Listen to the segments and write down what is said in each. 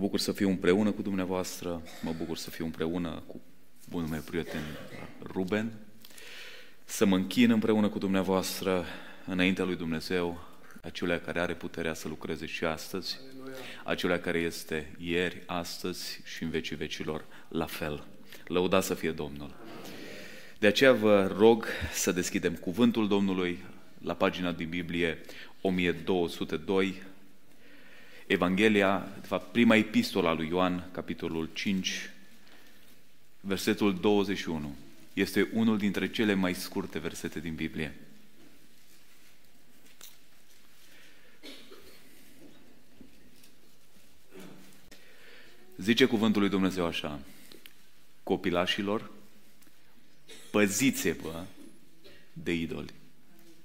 bucur să fiu împreună cu dumneavoastră, mă bucur să fiu împreună cu bunul meu prieten Ruben, să mă închin împreună cu dumneavoastră înaintea lui Dumnezeu, acelea care are puterea să lucreze și astăzi, acelea care este ieri, astăzi și în vecii vecilor la fel. Lăuda să fie Domnul. De aceea vă rog să deschidem cuvântul Domnului la pagina din Biblie 1202, Evanghelia, de fapt prima epistola lui Ioan, capitolul 5, versetul 21. Este unul dintre cele mai scurte versete din Biblie. Zice cuvântul lui Dumnezeu așa, copilașilor, păziți-vă de idoli.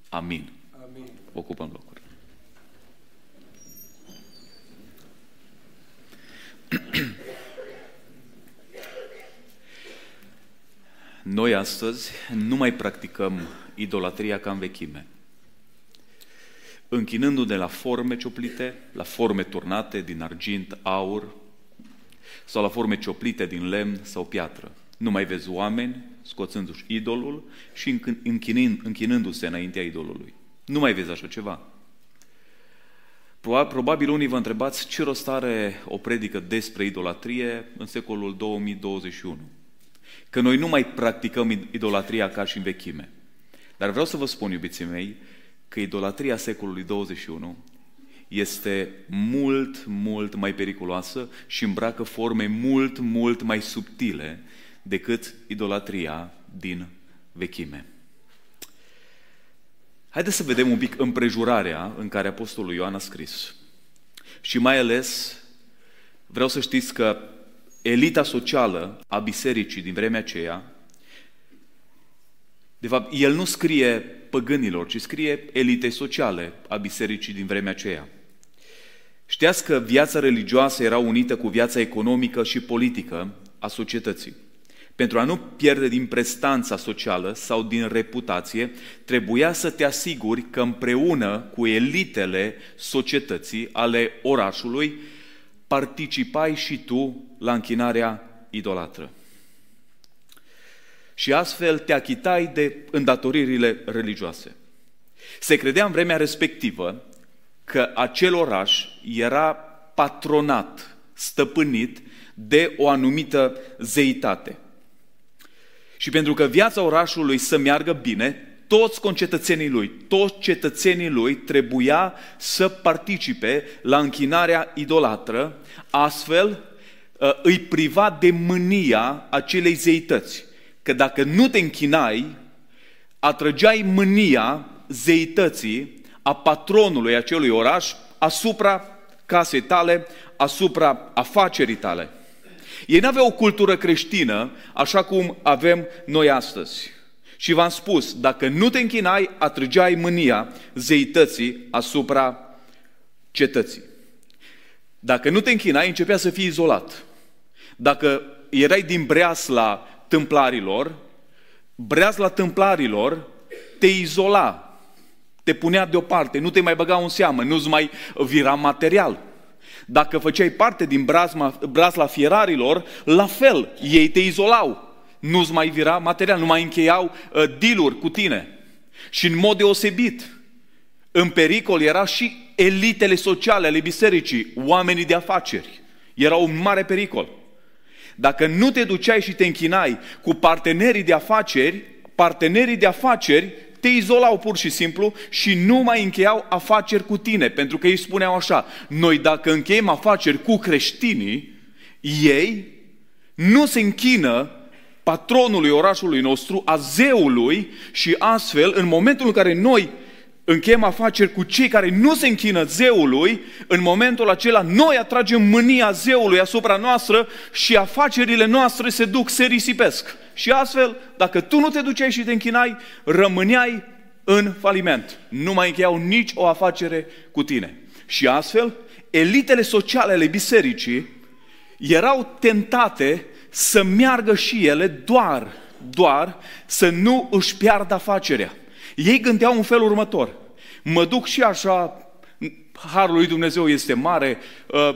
Amin. Amin. Ocupăm locuri. Noi astăzi nu mai practicăm idolatria ca în vechime. Închinându-ne la forme cioplite, la forme turnate din argint, aur, sau la forme cioplite din lemn sau piatră. Nu mai vezi oameni scoțându-și idolul și închinându-se înaintea idolului. Nu mai vezi așa ceva. Probabil unii vă întrebați ce rost are o predică despre idolatrie în secolul 2021. Că noi nu mai practicăm idolatria ca și în vechime. Dar vreau să vă spun, iubiții mei, că idolatria secolului 21 este mult, mult mai periculoasă și îmbracă forme mult, mult mai subtile decât idolatria din vechime. Haideți să vedem un pic împrejurarea în care Apostolul Ioan a scris. Și mai ales vreau să știți că elita socială a bisericii din vremea aceea, de fapt, el nu scrie păgânilor, ci scrie elitei sociale a bisericii din vremea aceea. Știați că viața religioasă era unită cu viața economică și politică a societății. Pentru a nu pierde din prestanța socială sau din reputație, trebuia să te asiguri că împreună cu elitele societății ale orașului participai și tu la închinarea idolatră. Și astfel te achitai de îndatoririle religioase. Se credea în vremea respectivă că acel oraș era patronat, stăpânit de o anumită zeitate. Și pentru că viața orașului să meargă bine, toți concetățenii lui, toți cetățenii lui trebuia să participe la închinarea idolatră, astfel ă, îi priva de mânia acelei zeități. Că dacă nu te închinai, atrăgeai mânia zeității a patronului acelui oraș asupra casei tale, asupra afacerii tale. Ei nu aveau o cultură creștină așa cum avem noi astăzi. Și v-am spus, dacă nu te închinai, atrăgeai mânia zeității asupra cetății. Dacă nu te închinai, începea să fii izolat. Dacă erai din breasla tâmplarilor, breasla tâmplarilor te izola, te punea deoparte, nu te mai băga în seamă, nu-ți mai vira material. Dacă făceai parte din brazma, brazla fierarilor, la fel, ei te izolau. Nu-ți mai vira material, nu mai încheiau uh, dealuri cu tine. Și în mod deosebit, în pericol era și elitele sociale ale bisericii, oamenii de afaceri. Era un mare pericol. Dacă nu te duceai și te închinai cu partenerii de afaceri, partenerii de afaceri te izolau pur și simplu și nu mai încheiau afaceri cu tine, pentru că ei spuneau așa, noi dacă încheiem afaceri cu creștinii, ei nu se închină patronului orașului nostru, a zeului și astfel, în momentul în care noi încheiem afaceri cu cei care nu se închină zeului, în momentul acela noi atragem mânia zeului asupra noastră și afacerile noastre se duc, se risipesc. Și astfel, dacă tu nu te duceai și te închinai, rămâneai în faliment. Nu mai încheiau nici o afacere cu tine. Și astfel, elitele sociale ale bisericii erau tentate să meargă și ele doar, doar să nu își piardă afacerea. Ei gândeau în felul următor. Mă duc și așa, harul lui Dumnezeu este mare, ă,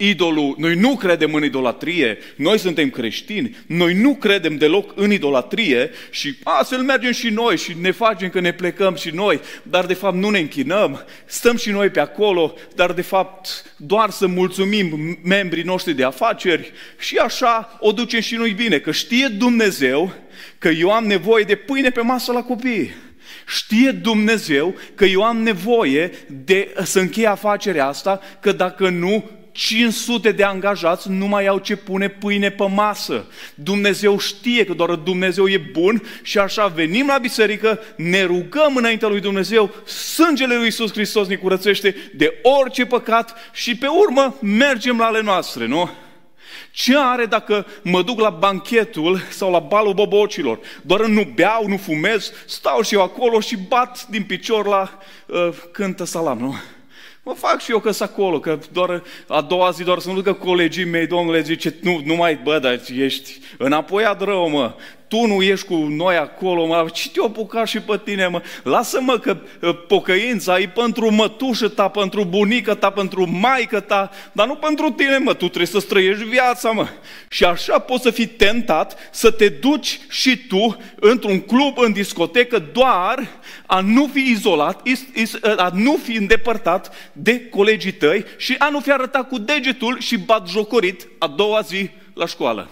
idolul, noi nu credem în idolatrie, noi suntem creștini, noi nu credem deloc în idolatrie și astfel mergem și noi și ne facem că ne plecăm și noi, dar de fapt nu ne închinăm, stăm și noi pe acolo, dar de fapt doar să mulțumim membrii noștri de afaceri și așa o ducem și noi bine, că știe Dumnezeu că eu am nevoie de pâine pe masă la copii. Știe Dumnezeu că eu am nevoie de să închei afacerea asta, că dacă nu, 500 de angajați nu mai au ce pune pâine pe masă. Dumnezeu știe că doar Dumnezeu e bun și așa venim la biserică, ne rugăm înaintea lui Dumnezeu, sângele lui Iisus Hristos ne curățește de orice păcat și pe urmă mergem la ale noastre, nu? Ce are dacă mă duc la banchetul sau la balul bobocilor? Doar nu beau, nu fumez, stau și eu acolo și bat din picior la uh, cântă salam, nu? Mă fac și eu că acolo, că doar a doua zi doar să nu ducă colegii mei, domnule, zice, nu, nu mai, bă, dar ești înapoi a drău, mă tu nu ești cu noi acolo, mă, ce te-o apucat și pe tine, mă? Lasă-mă că ă, pocăința e pentru mătușă ta, pentru bunică ta, pentru maică ta, dar nu pentru tine, mă, tu trebuie să străiești viața, mă. Și așa poți să fii tentat să te duci și tu într-un club, în discotecă, doar a nu fi izolat, a nu fi îndepărtat de colegii tăi și a nu fi arătat cu degetul și bat jocorit a doua zi la școală.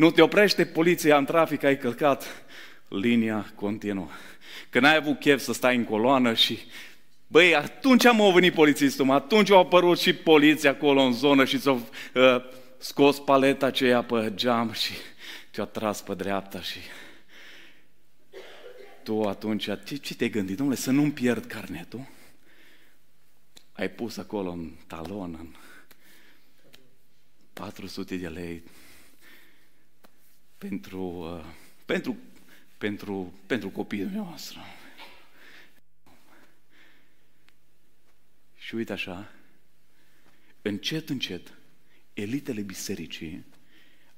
Nu te oprește poliția în trafic, ai călcat linia continuă. Că n-ai avut chef să stai în coloană și Băi, atunci am venit polițistul, mă, atunci au apărut și poliția acolo în zonă și s-au uh, scos paleta aceea pe geam și te-a tras pe dreapta și tu atunci, ce, ce te-ai gândit, domnule, să nu-mi pierd carnetul? Ai pus acolo în talon, în 400 de lei, pentru, uh, pentru, pentru, pentru copiii noastre. Și uite așa, încet, încet, elitele bisericii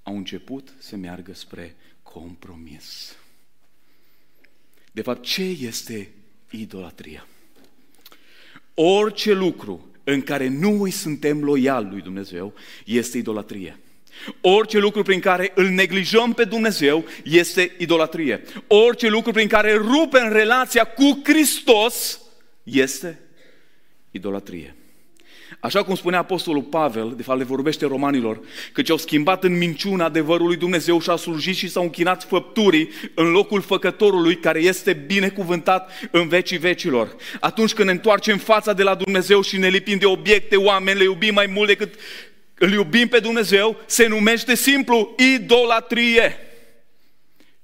au început să meargă spre compromis. De fapt, ce este idolatria? Orice lucru în care nu îi suntem loiali lui Dumnezeu este idolatrie. Orice lucru prin care îl neglijăm pe Dumnezeu este idolatrie. Orice lucru prin care rupem relația cu Hristos este idolatrie. Așa cum spunea Apostolul Pavel, de fapt le vorbește romanilor, că ce-au schimbat în minciuna adevărului Dumnezeu și-au slujit și s-au închinat făpturii în locul făcătorului care este binecuvântat în vecii vecilor. Atunci când ne întoarcem fața de la Dumnezeu și ne lipim de obiecte, oameni, le iubim mai mult decât îl iubim pe Dumnezeu, se numește simplu idolatrie.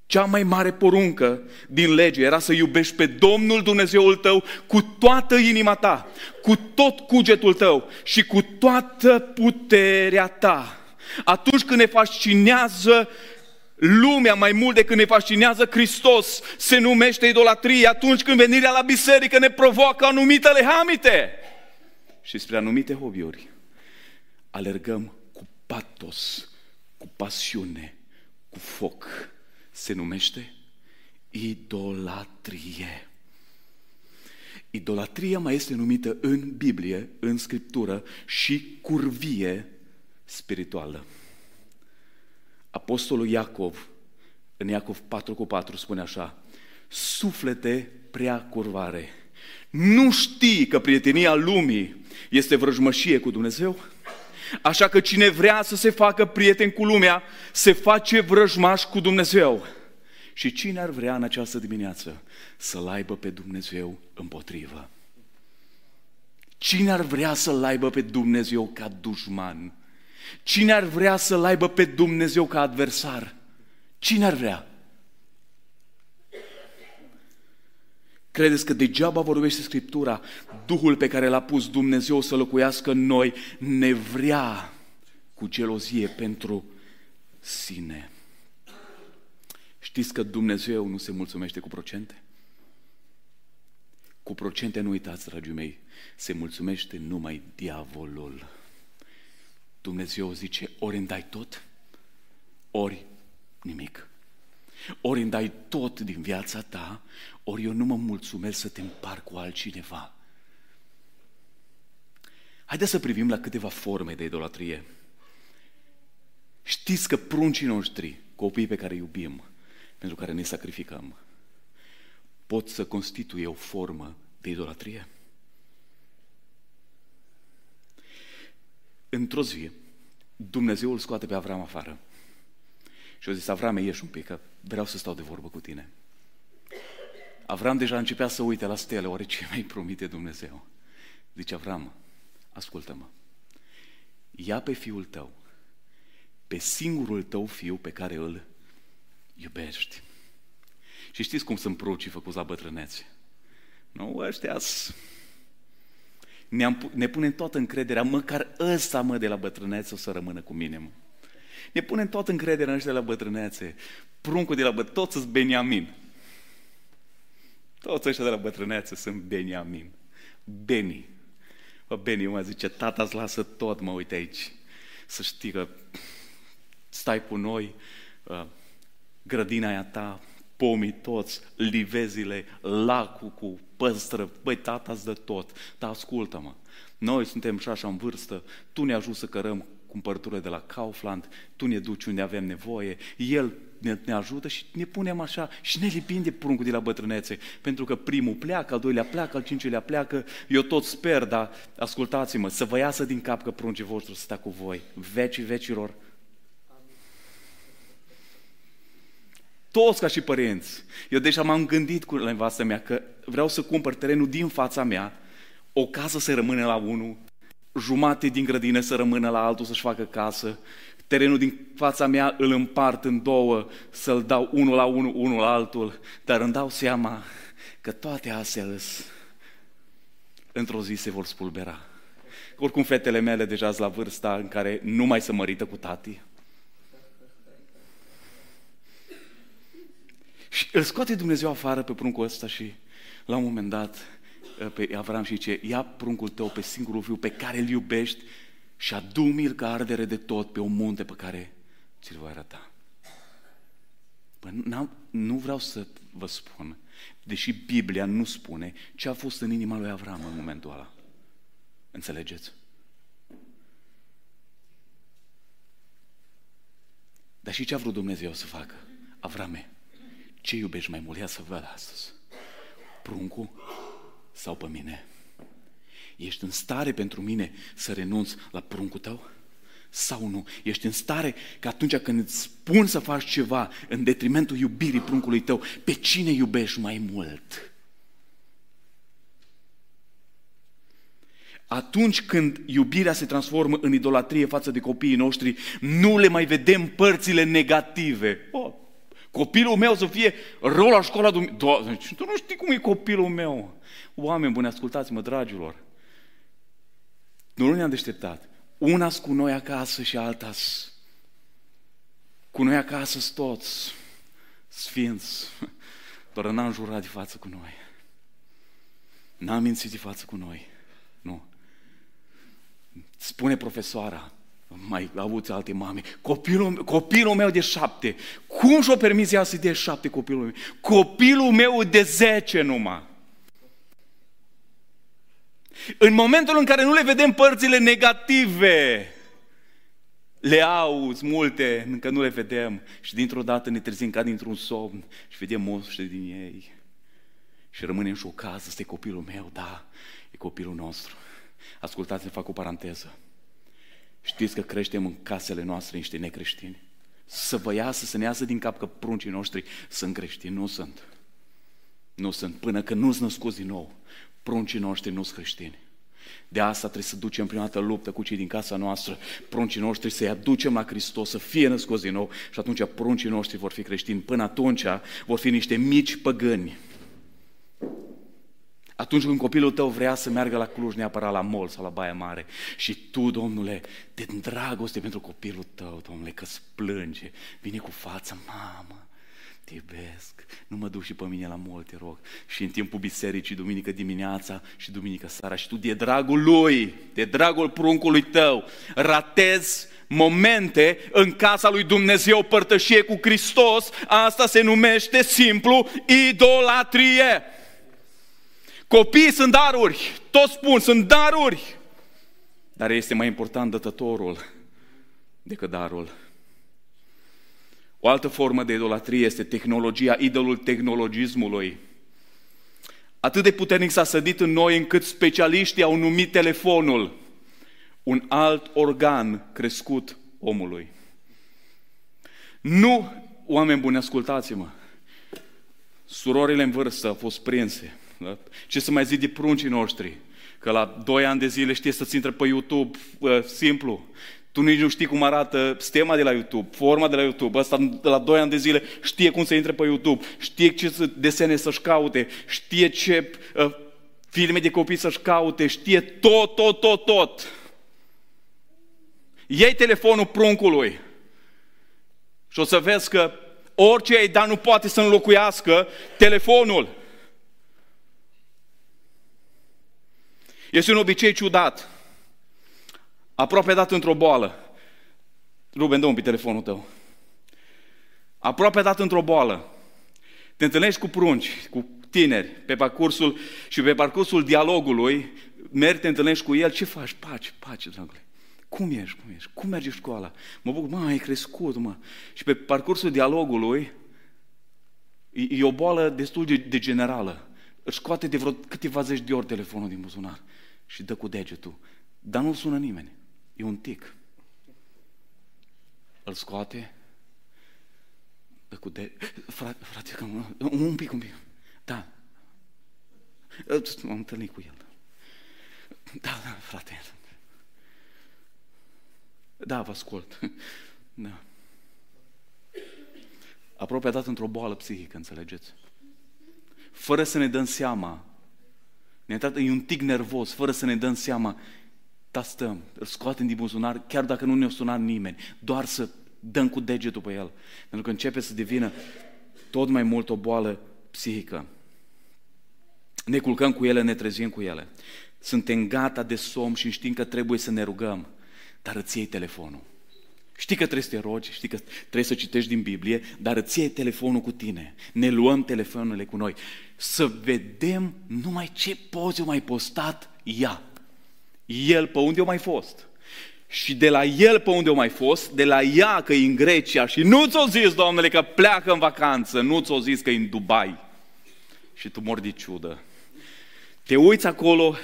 Cea mai mare poruncă din lege era să iubești pe Domnul Dumnezeul tău cu toată inima ta, cu tot cugetul tău și cu toată puterea ta. Atunci când ne fascinează lumea mai mult decât ne fascinează Hristos, se numește idolatrie. Atunci când venirea la biserică ne provoacă anumite lehamite și spre anumite hobby-uri alergăm cu patos, cu pasiune, cu foc. Se numește idolatrie. Idolatria mai este numită în Biblie, în Scriptură, și curvie spirituală. Apostolul Iacov, în Iacov 4 cu 4, spune așa, suflete prea curvare, nu știi că prietenia lumii este vrăjmășie cu Dumnezeu? Așa că cine vrea să se facă prieten cu lumea, se face vrăjmaș cu Dumnezeu. Și cine ar vrea în această dimineață să-L aibă pe Dumnezeu împotrivă? Cine ar vrea să-L aibă pe Dumnezeu ca dușman? Cine ar vrea să-L aibă pe Dumnezeu ca adversar? Cine ar vrea? Credeți că degeaba vorbește Scriptura? Duhul pe care l-a pus Dumnezeu să locuiască în noi ne vrea cu gelozie pentru sine. Știți că Dumnezeu nu se mulțumește cu procente? Cu procente nu uitați, dragii mei, se mulțumește numai diavolul. Dumnezeu zice, ori îmi dai tot, ori nimic. Ori îmi dai tot din viața ta, ori eu nu mă mulțumesc să te împar cu altcineva. Haideți să privim la câteva forme de idolatrie. Știți că pruncii noștri, copiii pe care îi iubim, pentru care ne sacrificăm, pot să constituie o formă de idolatrie? Într-o zi, Dumnezeu îl scoate pe Avram afară. Și eu zis, Avram, ieși un pic, că vreau să stau de vorbă cu tine. Avram deja începea să uite la stele, oare ce mai promite Dumnezeu? Zice, Avram, ascultă-mă, ia pe fiul tău, pe singurul tău fiu pe care îl iubești. Și știți cum sunt prucii făcuți la bătrânețe? Nu, ăștia ne, ne punem toată încrederea, măcar ăsta, mă, de la bătrânețe o să rămână cu mine, mă. Ne punem toată încrederea ăștia de la bătrânețe. Pruncul de la bătrânețe, toți sunt Beniamin. Toți ăștia de la bătrânețe sunt Beniamin. Beni. Bă, Beni, mă zice, tata îți lasă tot, mă, uite aici. Să știi că stai cu noi, uh, grădina aia ta, pomii toți, livezile, lacul cu păstră, băi, tata îți dă tot, dar ascultă-mă, noi suntem și așa în vârstă, tu ne ajuți să cărăm cumpărăturile de la Kaufland, tu ne duci unde avem nevoie, el ne, ne ajută și ne punem așa și ne lipim de pruncul de la bătrânețe, pentru că primul pleacă, al doilea pleacă, al cincilea pleacă, eu tot sper, dar ascultați-mă, să vă iasă din cap că pruncii voștri să stea cu voi, vecii vecilor, Toți ca și părinți. Eu deja m-am gândit cu nevastă mea că vreau să cumpăr terenul din fața mea, o casă să rămână la unul, jumate din grădină să rămână la altul să-și facă casă, terenul din fața mea îl împart în două, să-l dau unul la unul, unul la altul, dar îmi dau seama că toate astea îs, într-o zi se vor spulbera. Oricum fetele mele deja sunt la vârsta în care nu mai se mărită cu tati. Și îl scoate Dumnezeu afară pe pruncul ăsta și la un moment dat pe Avram și zice, ia pruncul tău pe singurul fiu pe care îl iubești și adu-mi-l ca ardere de tot pe un munte pe care ți-l voi arăta. Păi, nu vreau să vă spun, deși Biblia nu spune ce a fost în inima lui Avram în momentul ăla. Înțelegeți? Dar și ce a vrut Dumnezeu să facă? Avrame, ce iubești mai mult? Ia să văd astăzi. Pruncul sau pe mine? Ești în stare pentru mine să renunți la pruncul tău? Sau nu? Ești în stare că atunci când îți spun să faci ceva în detrimentul iubirii pruncului tău, pe cine iubești mai mult? Atunci când iubirea se transformă în idolatrie față de copiii noștri, nu le mai vedem părțile negative. Oh, Copilul meu să fie rău la școala Dumnezeu. Tu nu știi cum e copilul meu. Oameni buni, ascultați-mă, dragilor. Nu ne-am deșteptat. una cu noi acasă și alta cu noi acasă toți sfinți. Doar n-am jurat de față cu noi. N-am mințit de față cu noi. Nu. Spune profesoara, mai avuți alte mame, copilul, copilul meu de șapte, cum și-o permis ea să de șapte copilul meu? Copilul meu de zece numai. În momentul în care nu le vedem părțile negative, le auzi multe, încă nu le vedem și dintr-o dată ne trezim ca dintr-un somn și vedem moște din ei. Și rămânem șocați, ăsta e copilul meu, da, e copilul nostru. Ascultați-mi, fac o paranteză. Știți că creștem în casele noastre niște necreștini? Să vă iasă, să ne iasă din cap că pruncii noștri sunt creștini. Nu sunt. Nu sunt. Până când nu-s născuți din nou, pruncii noștri nu sunt creștini. De asta trebuie să ducem prima dată luptă cu cei din casa noastră, pruncii noștri să-i aducem la Hristos, să fie născuți din nou și atunci pruncii noștri vor fi creștini. Până atunci vor fi niște mici păgâni atunci când copilul tău vrea să meargă la Cluj neapărat la mol sau la Baia Mare și tu, Domnule, de dragoste pentru copilul tău, Domnule, că îți plânge, vine cu fața, mamă, te iubesc, nu mă duc și pe mine la mol, te rog. Și în timpul bisericii, duminică dimineața și duminică seara, și tu de dragul lui, de dragul pruncului tău, ratezi momente în casa lui Dumnezeu, părtășie cu Hristos, asta se numește simplu idolatrie. Copiii sunt daruri, toți spun, sunt daruri. Dar este mai important dătătorul decât darul. O altă formă de idolatrie este tehnologia, idolul tehnologismului. Atât de puternic s-a sădit în noi încât specialiștii au numit telefonul un alt organ crescut omului. Nu, oameni buni, ascultați-mă, surorile în vârstă au fost prinse. Da? Ce să mai zic de pruncii noștri? Că la 2 ani de zile știe să-ți intre pe YouTube uh, simplu. Tu nici nu știi cum arată stema de la YouTube, forma de la YouTube. Ăsta de la 2 ani de zile știe cum să intre pe YouTube, știe ce desene să-și caute, știe ce uh, filme de copii să-și caute, știe tot, tot, tot, tot. Iei telefonul pruncului și o să vezi că orice ai da nu poate să înlocuiască telefonul. Este un obicei ciudat. Aproape dat într-o boală. Ruben, dă un pe telefonul tău. Aproape dat într-o boală. Te întâlnești cu prunci, cu tineri, pe parcursul și pe parcursul dialogului, mergi, te întâlnești cu el, ce faci? Pace, pace, dragule. Cum ești, cum ești? Cum merge școala? Mă bucur, mă, ai crescut, mă. Și pe parcursul dialogului, e, e o boală destul de, de generală. Își scoate de vreo câteva zeci de ori telefonul din buzunar și dă cu degetul. Dar nu sună nimeni. E un tic. Îl scoate, dă cu de... Frate, frate, un pic, un pic. Da. M-am întâlnit cu el. Da, da, frate. Da, vă ascult. Da. Aproape a dat într-o boală psihică, înțelegeți? Fără să ne dăm seama. Ne e un tic nervos, fără să ne dăm seama. Da, stăm, îl scoatem din buzunar, chiar dacă nu ne-a sunat nimeni, doar să dăm cu degetul pe el. Pentru că începe să devină tot mai mult o boală psihică. Ne culcăm cu ele, ne trezim cu ele. Suntem gata de somn și știm că trebuie să ne rugăm dar îți iei telefonul. Știi că trebuie să te rogi, știi că trebuie să citești din Biblie, dar îți iei telefonul cu tine. Ne luăm telefonurile cu noi. Să vedem numai ce poze mai postat ea. El pe unde a mai fost. Și de la el pe unde a mai fost, de la ea că e în Grecia și nu ți-o zis, Doamnele, că pleacă în vacanță, nu ți-o zis că e în Dubai. Și tu mor de ciudă. Te uiți acolo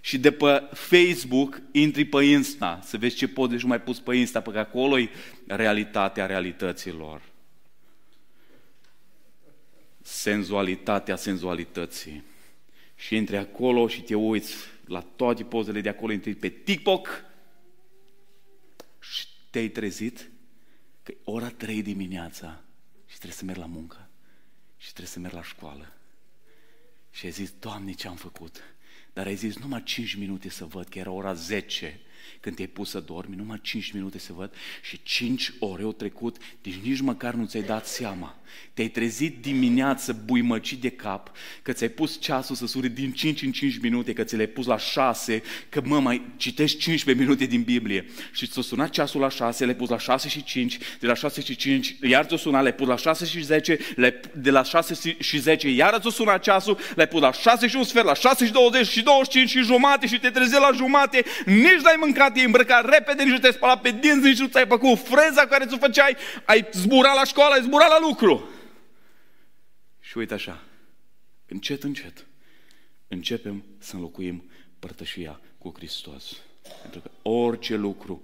și de pe Facebook intri pe Insta, să vezi ce poți și mai pus pe Insta, pentru că acolo e realitatea realităților. Senzualitatea senzualității. Și intri acolo și te uiți la toate pozele de acolo, intri pe TikTok și te-ai trezit că e ora 3 dimineața și trebuie să merg la muncă și trebuie să merg la școală. Și ai zis, Doamne, ce am făcut? Dar ai zis, numai 5 minute să văd, că era ora 10 când te-ai pus să dormi, numai 5 minute să văd și 5 ore au trecut, deci nici măcar nu ți-ai dat seama. Te-ai trezit dimineață buimăcit de cap, că ți-ai pus ceasul să suri din 5 în 5 minute, că ți l-ai pus la 6, că mă, mai citești 15 minute din Biblie. Și ți-a sunat ceasul la 6, l-ai pus la 6 și 5, de la 6 și 5, iar ți-a sunat, l-ai pus la 6 și 10, de la 6 și 10, iar ți-a sunat ceasul, l-ai pus la 6 și un sfert, la 6 și 20 și 25 și jumate și te trezi la jumate, nici n-ai mâncat, te-ai îmbrăcat repede, nici nu te-ai spălat pe dinți, nici nu ți-ai făcut freza care ți-o făceai, ai zburat la școală, ai zburat la lucru. Și uite așa, încet, încet, începem să înlocuim părtășia cu Hristos. Pentru că orice lucru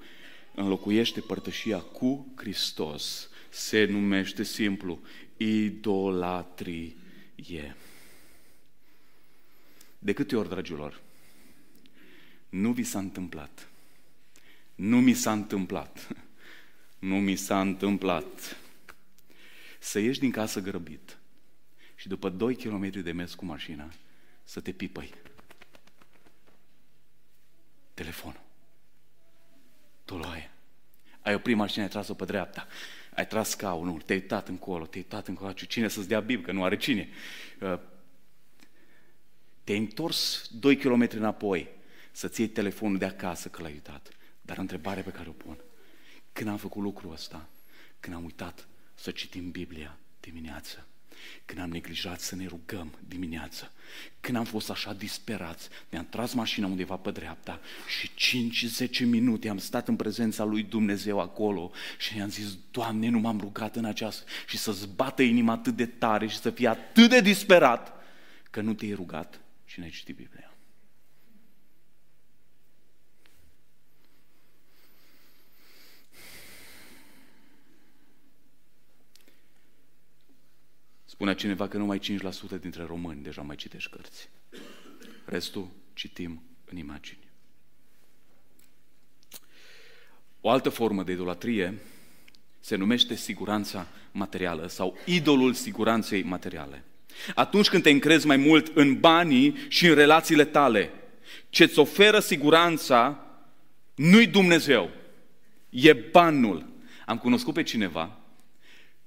înlocuiește părtășia cu Hristos se numește simplu idolatrie. De câte ori, dragilor, nu vi s-a întâmplat, nu mi s-a întâmplat, nu mi s-a întâmplat să ieși din casă grăbit, și după 2 km de mers cu mașina să te pipăi. Telefonul. Tu ai. Ai oprit mașina, ai tras-o pe dreapta. Ai tras scaunul, te-ai uitat încolo, te-ai uitat încolo. Cine să-ți dea bib, că nu are cine. Uh, te-ai întors 2 km înapoi să-ți iei telefonul de acasă că l-ai uitat. Dar întrebarea pe care o pun, când am făcut lucrul ăsta? Când am uitat să citim Biblia dimineață Când am neglijat să ne rugăm dimineața, când am fost așa disperați, ne-am tras mașina undeva pe dreapta și 5-10 minute am stat în prezența lui Dumnezeu acolo și i-am zis, Doamne, nu m-am rugat în această și să-ți bată inima atât de tare și să fie atât de disperat că nu te-ai rugat și n-ai citit Biblia. Spunea cineva că numai 5% dintre români deja mai citești cărți. Restul citim în imagini. O altă formă de idolatrie se numește siguranța materială sau idolul siguranței materiale. Atunci când te încrezi mai mult în banii și în relațiile tale, ce-ți oferă siguranța nu-i Dumnezeu, e banul. Am cunoscut pe cineva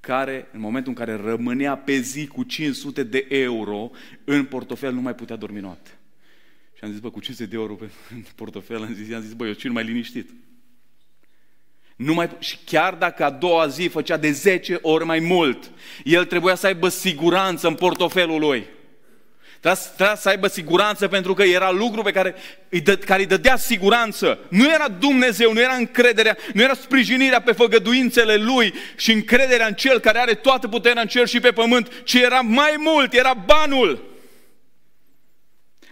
care, în momentul în care rămânea pe zi cu 500 de euro în portofel, nu mai putea dormi noapte. Și am zis, bă, cu 500 de euro pe, în portofel, am zis, am zis, bă, eu cel mai liniștit. Nu mai, și chiar dacă a doua zi făcea de 10 ori mai mult, el trebuia să aibă siguranță în portofelul lui. Trebuia să aibă siguranță pentru că era lucru pe care îi, dă, care îi dădea siguranță. Nu era Dumnezeu, nu era încrederea, nu era sprijinirea pe făgăduințele Lui și încrederea în Cel care are toată puterea în cer și pe pământ, ci era mai mult, era banul.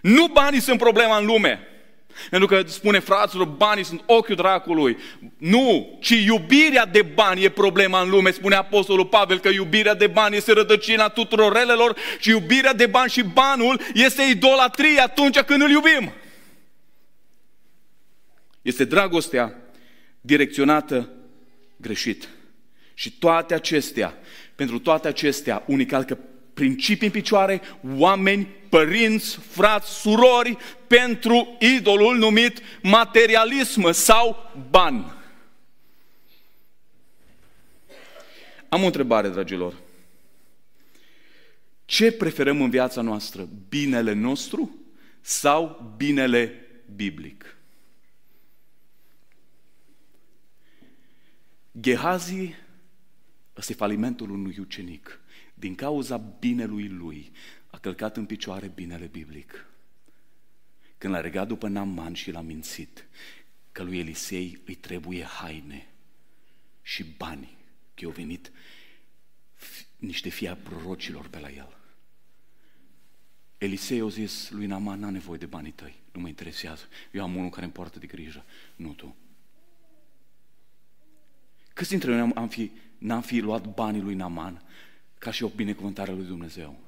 Nu banii sunt problema în lume. Pentru că spune fraților, banii sunt ochiul dracului. Nu, ci iubirea de bani e problema în lume. Spune Apostolul Pavel că iubirea de bani este rădăcina tuturor relelor și iubirea de bani și banul este idolatrie atunci când îl iubim. Este dragostea direcționată greșit. Și toate acestea, pentru toate acestea, unii calcă principii în picioare, oameni, părinți, frați, surori, pentru idolul numit materialism sau bani. Am o întrebare, dragilor. Ce preferăm în viața noastră? Binele nostru sau binele biblic? Gehazi, ăsta e falimentul unui ucenic din cauza binelui lui, a călcat în picioare binele biblic. Când l-a regat după Naman și l-a mințit că lui Elisei îi trebuie haine și bani, că au venit niște fii a prorocilor pe la el. Elisei a zis lui Naman, n-am nevoie de banii tăi, nu mă interesează. Eu am unul care îmi poartă de grijă, nu tu. Câți dintre noi am fi, n-am fi luat banii lui Naman ca și o binecuvântare lui Dumnezeu.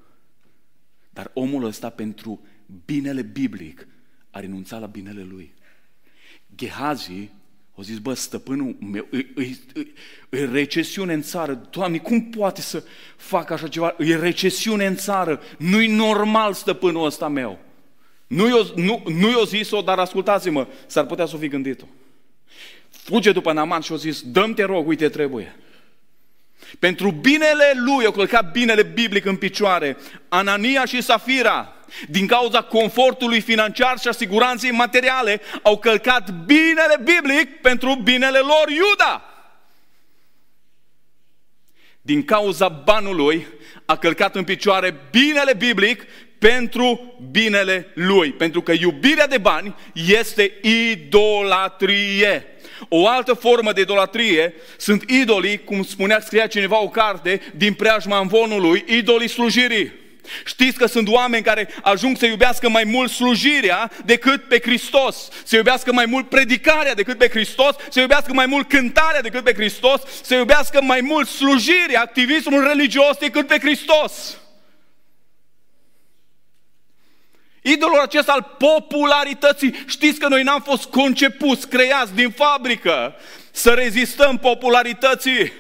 Dar omul ăsta pentru binele biblic a renunțat la binele lui. Gehazi a zis, bă, stăpânul meu, e, e, e, e recesiune în țară. Doamne, cum poate să facă așa ceva? E recesiune în țară. Nu-i normal stăpânul ăsta meu. Nu i-o, nu, nu i-o zis-o, dar ascultați-mă, s-ar putea să o fi gândit-o. Fuge după Naman și a zis, dăm te rog, uite, trebuie. Pentru binele lui, au călcat binele biblic în picioare, Anania și Safira, din cauza confortului financiar și a siguranței materiale, au călcat binele biblic pentru binele lor Iuda. Din cauza banului, a călcat în picioare binele biblic pentru binele lui. Pentru că iubirea de bani este idolatrie. O altă formă de idolatrie sunt idolii, cum spunea, scria cineva o carte, din preajma învonului, idolii slujirii. Știți că sunt oameni care ajung să iubească mai mult slujirea decât pe Hristos, să iubească mai mult predicarea decât pe Hristos, să iubească mai mult cântarea decât pe Hristos, să iubească mai mult slujirea, activismul religios decât pe Hristos. Idolul acesta al popularității. Știți că noi n-am fost concepuți, creați din fabrică să rezistăm popularității.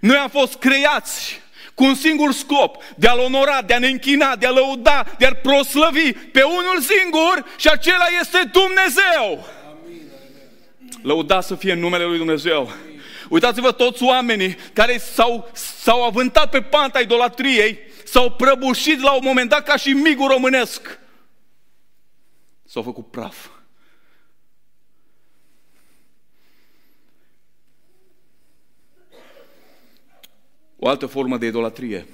Noi am fost creați cu un singur scop, de a-L onora, de a ne închina, de a lăuda, de a-L proslăvi pe unul singur și acela este Dumnezeu. Lăuda să fie în numele Lui Dumnezeu. Uitați-vă toți oamenii care s-au, s-au avântat pe panta idolatriei, s-au prăbușit la un moment dat ca și migul românesc. S-au făcut praf. O altă formă de idolatrie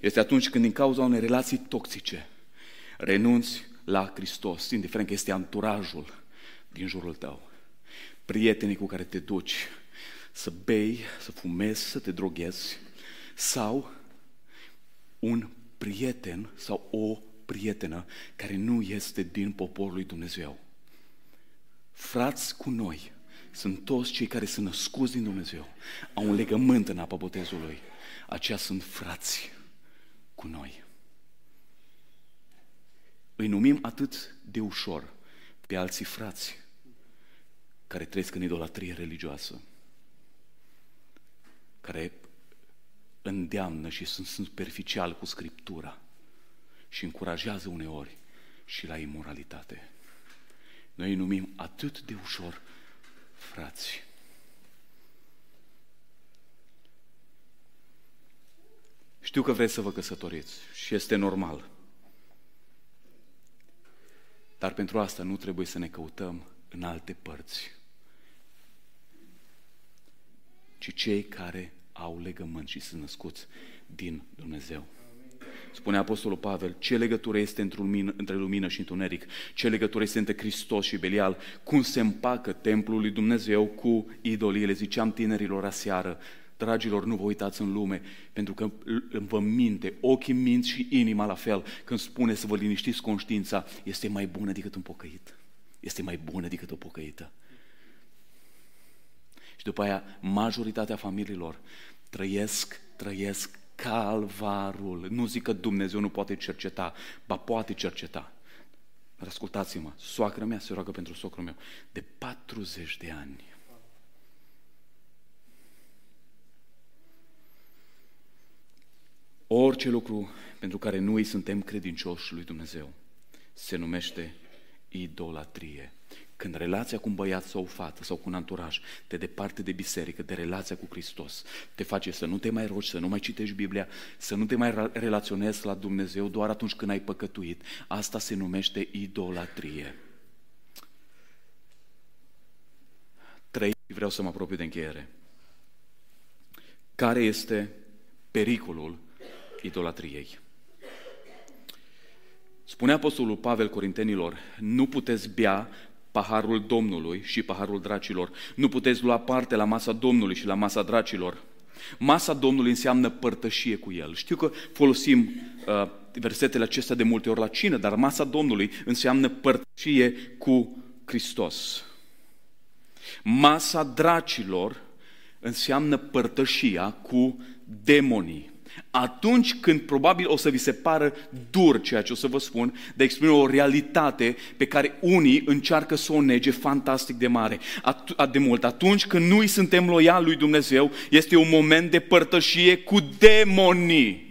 este atunci când din cauza unei relații toxice renunți la Hristos, indiferent că este anturajul din jurul tău, prietenii cu care te duci să bei, să fumezi, să te droghezi, sau un prieten sau o prietenă care nu este din poporul lui Dumnezeu. Frați cu noi sunt toți cei care sunt născuți din Dumnezeu, au un legământ în apa botezului. Aceia sunt frați cu noi. Îi numim atât de ușor pe alții frați care trăiesc în idolatrie religioasă, care îndeamnă și sunt superficial cu Scriptura și încurajează uneori și la imoralitate. Noi îi numim atât de ușor frați. Știu că vreți să vă căsătoriți și este normal. Dar pentru asta nu trebuie să ne căutăm în alte părți, ci cei care au legământ și sunt născuți din Dumnezeu. Spune Apostolul Pavel, ce legătură este între lumină, între lumină și întuneric? Ce legătură este între Hristos și Belial? Cum se împacă templul lui Dumnezeu cu idolii? Le ziceam tinerilor aseară, dragilor, nu vă uitați în lume, pentru că vă minte, ochii mint și inima la fel, când spune să vă liniștiți conștiința, este mai bună decât un pocăit. Este mai bună decât o pocăită. Și după aia, majoritatea familiilor trăiesc, trăiesc calvarul. Nu zic că Dumnezeu nu poate cerceta, ba poate cerceta. Dar ascultați-mă, soacră mea se roagă pentru socrul meu de 40 de ani. Orice lucru pentru care noi suntem credincioși lui Dumnezeu se numește idolatrie. Când relația cu un băiat sau o fată sau cu un anturaj te departe de biserică, de relația cu Hristos, te face să nu te mai rogi, să nu mai citești Biblia, să nu te mai relaționezi la Dumnezeu doar atunci când ai păcătuit. Asta se numește idolatrie. Trei, vreau să mă apropiu de încheiere. Care este pericolul idolatriei? Spunea Apostolul Pavel Corintenilor, nu puteți bea paharul Domnului și paharul dracilor. Nu puteți lua parte la masa Domnului și la masa dracilor. Masa Domnului înseamnă părtășie cu El. Știu că folosim uh, versetele acestea de multe ori la cină, dar masa Domnului înseamnă părtășie cu Hristos. Masa dracilor înseamnă părtășia cu demonii atunci când probabil o să vi se pară dur ceea ce o să vă spun, de exprime o realitate pe care unii încearcă să o nege fantastic de mare, de mult. Atunci când noi suntem loiali lui Dumnezeu, este un moment de părtășie cu demonii.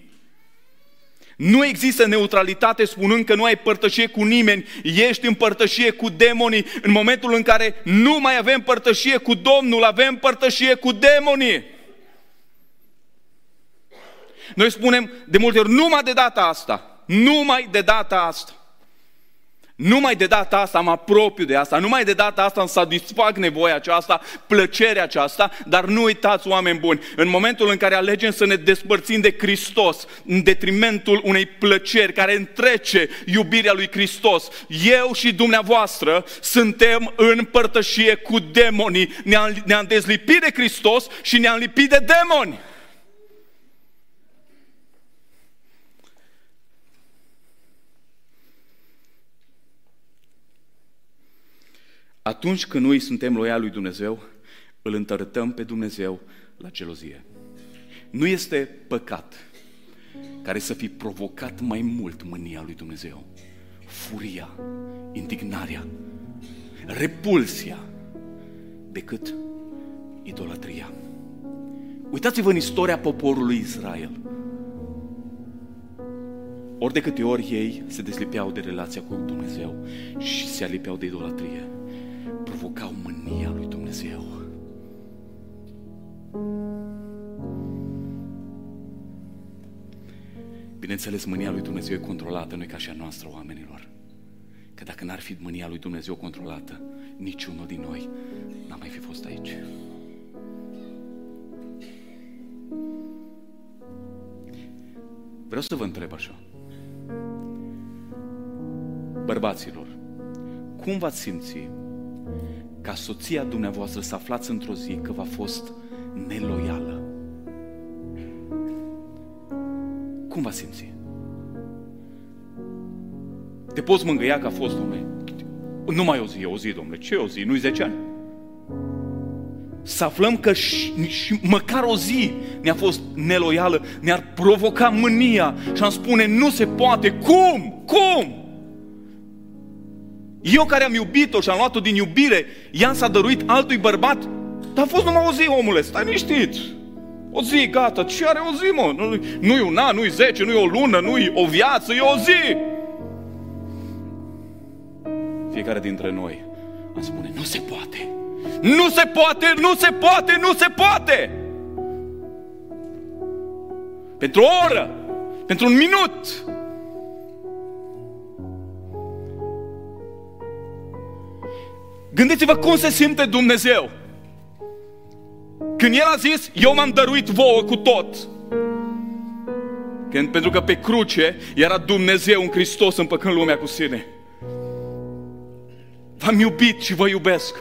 Nu există neutralitate spunând că nu ai părtășie cu nimeni, ești în părtășie cu demonii. În momentul în care nu mai avem părtășie cu Domnul, avem părtășie cu demonii. Noi spunem de multe ori, numai de data asta, numai de data asta. Numai de data asta mă apropiu de asta, numai de data asta îmi satisfac nevoia aceasta, plăcerea aceasta, dar nu uitați, oameni buni, în momentul în care alegem să ne despărțim de Hristos, în detrimentul unei plăceri care întrece iubirea lui Hristos, eu și dumneavoastră suntem în părtășie cu demonii, ne-am, ne dezlipit de Hristos și ne-am lipit de demoni. Atunci când noi suntem loiali lui Dumnezeu, îl întărătăm pe Dumnezeu la gelozie. Nu este păcat care să fi provocat mai mult mânia lui Dumnezeu. Furia, indignarea, repulsia, decât idolatria. Uitați-vă în istoria poporului Israel. Ori de câte ori ei se deslipeau de relația cu Dumnezeu și se alipeau de idolatrie provocau mânia lui Dumnezeu. Bineînțeles, mânia lui Dumnezeu e controlată, nu e ca și a noastră, oamenilor. Că dacă n-ar fi mânia lui Dumnezeu controlată, niciunul din noi n-a mai fi fost aici. Vreau să vă întreb așa. Bărbaților, cum v-ați simți ca soția dumneavoastră să aflați într-o zi că v-a fost neloială? Cum v-ați simți? Te poți mângâia că a fost, domnule, numai o zi, o zi, domnule, ce o zi, nu-i 10 ani? Să aflăm că și, și măcar o zi ne-a fost neloială, ne-ar provoca mânia și am spune, nu se poate, cum? Cum? Eu care am iubit-o și am luat-o din iubire, ea s-a dăruit altui bărbat, dar a fost numai o zi, omule, stai niștit. O zi, gata, ce are o zi, mă? Nu, nu-i un an, nu-i zece, nu-i o lună, nu-i o viață, e o zi. Fiecare dintre noi am spune, nu se poate. Nu se poate, nu se poate, nu se poate! Pentru o oră, pentru un minut. Gândiți-vă cum se simte Dumnezeu. Când El a zis, eu m-am dăruit vouă cu tot. Când, pentru că pe cruce era Dumnezeu în Hristos împăcând lumea cu sine. V-am iubit și vă iubesc.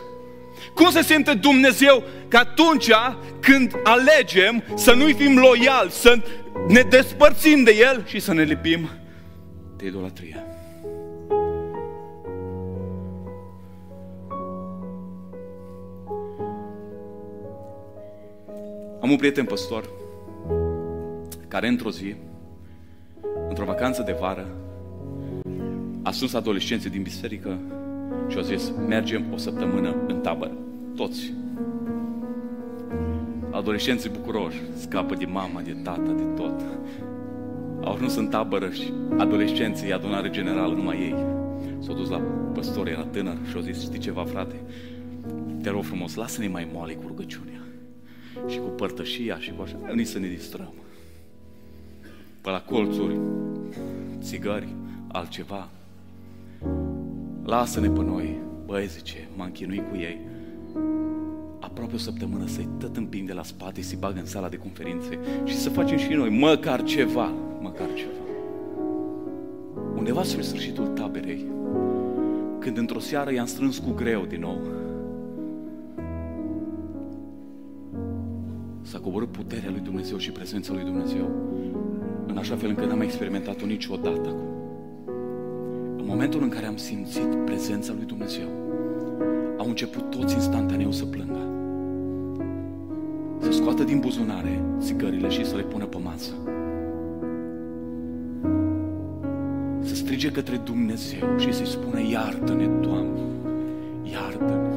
Cum se simte Dumnezeu că atunci când alegem să nu-i fim loiali, să ne despărțim de El și să ne lipim de idolatrie? Am un prieten păstor care într-o zi, într-o vacanță de vară, a sus adolescenții din biserică și au zis, mergem o săptămână în tabără. Toți. Adolescenții bucuroși, scapă de mama, de tata, de tot. Au ajuns în tabără și adolescenții, adunare generală, numai ei. S-au dus la păstor, era tânăr și au zis, știi ceva, frate? Te rog frumos, lasă-ne mai moale cu rugăciunea și cu părtășia și cu așa, mai să ne distrăm. Pe la colțuri, țigări, altceva. Lasă-ne pe noi, băi, zice, m-am chinuit cu ei. Aproape o săptămână să-i tot împing de la spate, să-i bag în sala de conferințe și să facem și noi măcar ceva, măcar ceva. Undeva spre sfârșitul taberei, când într-o seară i-am strâns cu greu din nou, s-a coborât puterea lui Dumnezeu și prezența lui Dumnezeu în așa fel încât n-am experimentat-o niciodată acum momentul în care am simțit prezența lui Dumnezeu, au început toți instantaneu să plângă. Să scoată din buzunare țigările și să le pună pe masă. Să strige către Dumnezeu și să-i spună, iartă-ne, Doamne, iartă-ne, iartă-ne.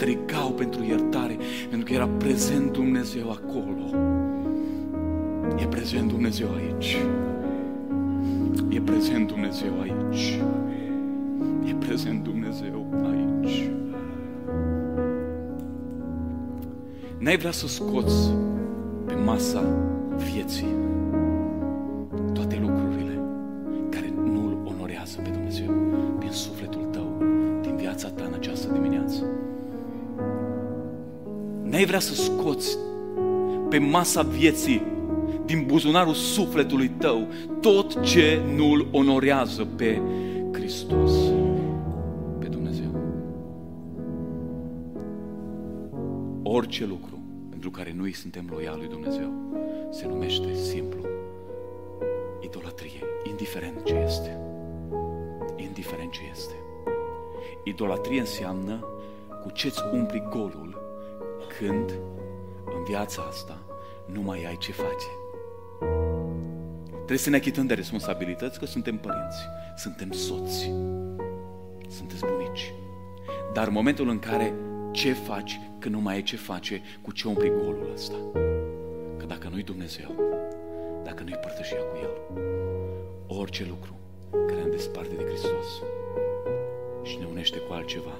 Strigau pentru iertare, pentru că era prezent Dumnezeu acolo. E prezent Dumnezeu aici. E prezent Dumnezeu aici. E prezent Dumnezeu aici. N-ai vrea să scoți pe masa vieții N-ai vrea să scoți pe masa vieții din buzunarul sufletului tău tot ce nu-L onorează pe Hristos, pe Dumnezeu. Orice lucru pentru care noi suntem loiali lui Dumnezeu se numește simplu idolatrie, indiferent ce este. Indiferent ce este. Idolatrie înseamnă cu ce-ți umpli golul când în viața asta nu mai ai ce face. Trebuie să ne achităm de responsabilități că suntem părinți, suntem soți, sunteți bunici. Dar în momentul în care ce faci, că nu mai ai ce face, cu ce umpli golul ăsta? Că dacă nu-i Dumnezeu, dacă nu-i părtășia cu El, orice lucru care ne desparte de Hristos și ne unește cu altceva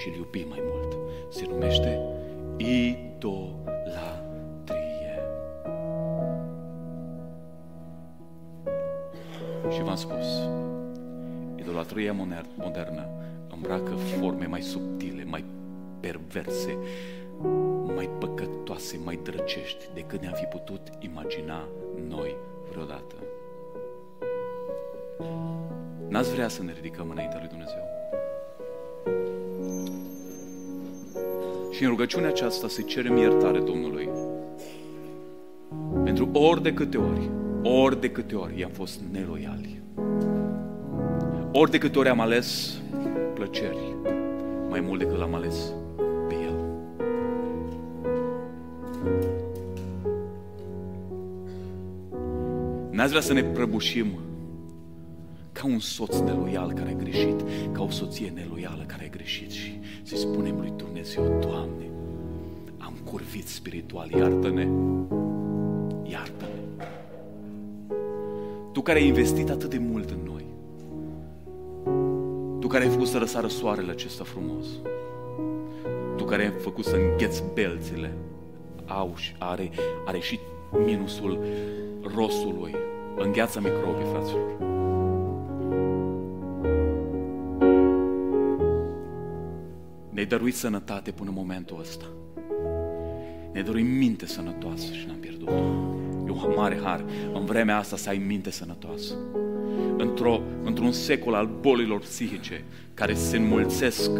și îl iubim mai mult, se numește idolatrie. Și v-am spus, idolatria modernă îmbracă forme mai subtile, mai perverse, mai păcătoase, mai drăcești decât ne-am fi putut imagina noi vreodată. N-ați vrea să ne ridicăm înaintea lui Dumnezeu. Și în rugăciunea aceasta să cerem iertare Domnului pentru ori de câte ori, ori de câte ori i-am fost neloiali. Ori de câte ori am ales plăceri mai mult decât l-am ales pe El. N-ați vrea să ne prăbușim ca un soț neloial care a greșit, ca o soție neloială care a greșit și să spunem lui Dumnezeu, Doamne, am curvit spiritual, iartă-ne, iartă-ne. Tu care ai investit atât de mult în noi, Tu care ai făcut să răsară soarele acesta frumos, Tu care ai făcut să îngheți belțile, au, are, are și minusul rosului, îngheață microbii, fraților. Ne-ai dăruit sănătate până în momentul ăsta. Ne-ai dăruit minte sănătoasă și ne-am pierdut. E un mare har în vremea asta să ai minte sănătoasă. Într-o, într-un secol al bolilor psihice care se înmulțesc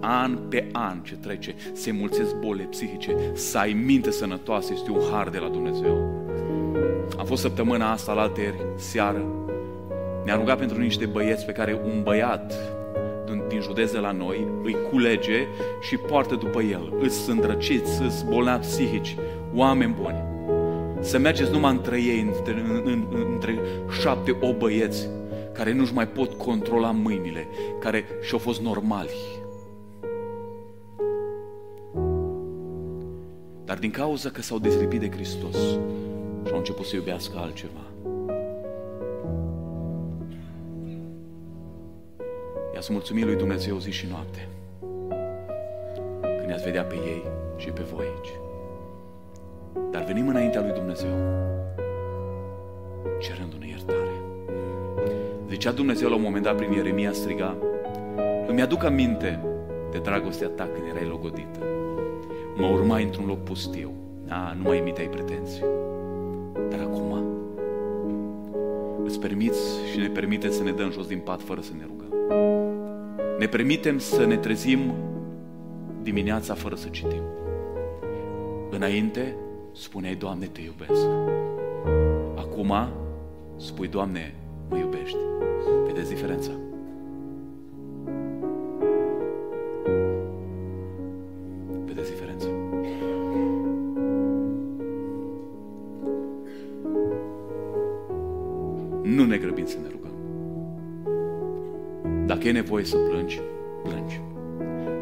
an pe an ce trece, se înmulțesc bolile psihice, să ai minte sănătoasă este un har de la Dumnezeu. Am fost săptămâna asta la alteri, seară, ne-a rugat pentru niște băieți pe care un băiat din județ de la noi, îi culege și poartă după el. Îți sunt răciți, îți bolnavi psihici, oameni buni. Să mergeți numai între ei, între, în, în, între șapte, o băieți care nu-și mai pot controla mâinile, care și-au fost normali. Dar din cauza că s-au dezlipit de Hristos și au început să iubească altceva, Ia să mulțumim lui Dumnezeu zi și noapte. Când ne-ați vedea pe ei și pe voi aici. Dar venim înaintea lui Dumnezeu cerându-ne iertare. Zicea Dumnezeu la un moment dat prin Ieremia striga Îmi aduc aminte de dragostea ta când erai logodită. Mă urmai într-un loc pustiu. A, nu mai emiteai pretenții. Dar acum îți permiți și ne permite să ne dăm jos din pat fără să ne rugăm. Ne permitem să ne trezim dimineața fără să citim. Înainte spuneai, Doamne, te iubesc. Acum spui, Doamne, mă iubești. Vedeți diferența? Nevoie să plângi, plângi.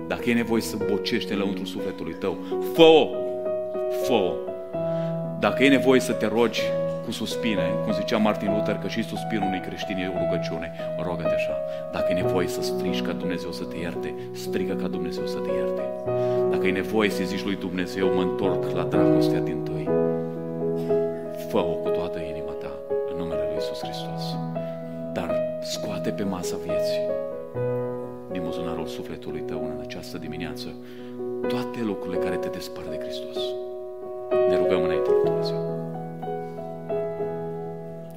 Dacă e nevoie să bocești lăuntru sufletului tău, fă-o! fă Dacă e nevoie să te rogi cu suspine, cum zicea Martin Luther, că și suspinul unui creștin e o rugăciune, rogă-te așa. Dacă e nevoie să strigi ca Dumnezeu să te ierte, strigă ca Dumnezeu să te ierte. Dacă e nevoie să zici lui Dumnezeu, mă întorc la dragostea din tăi, această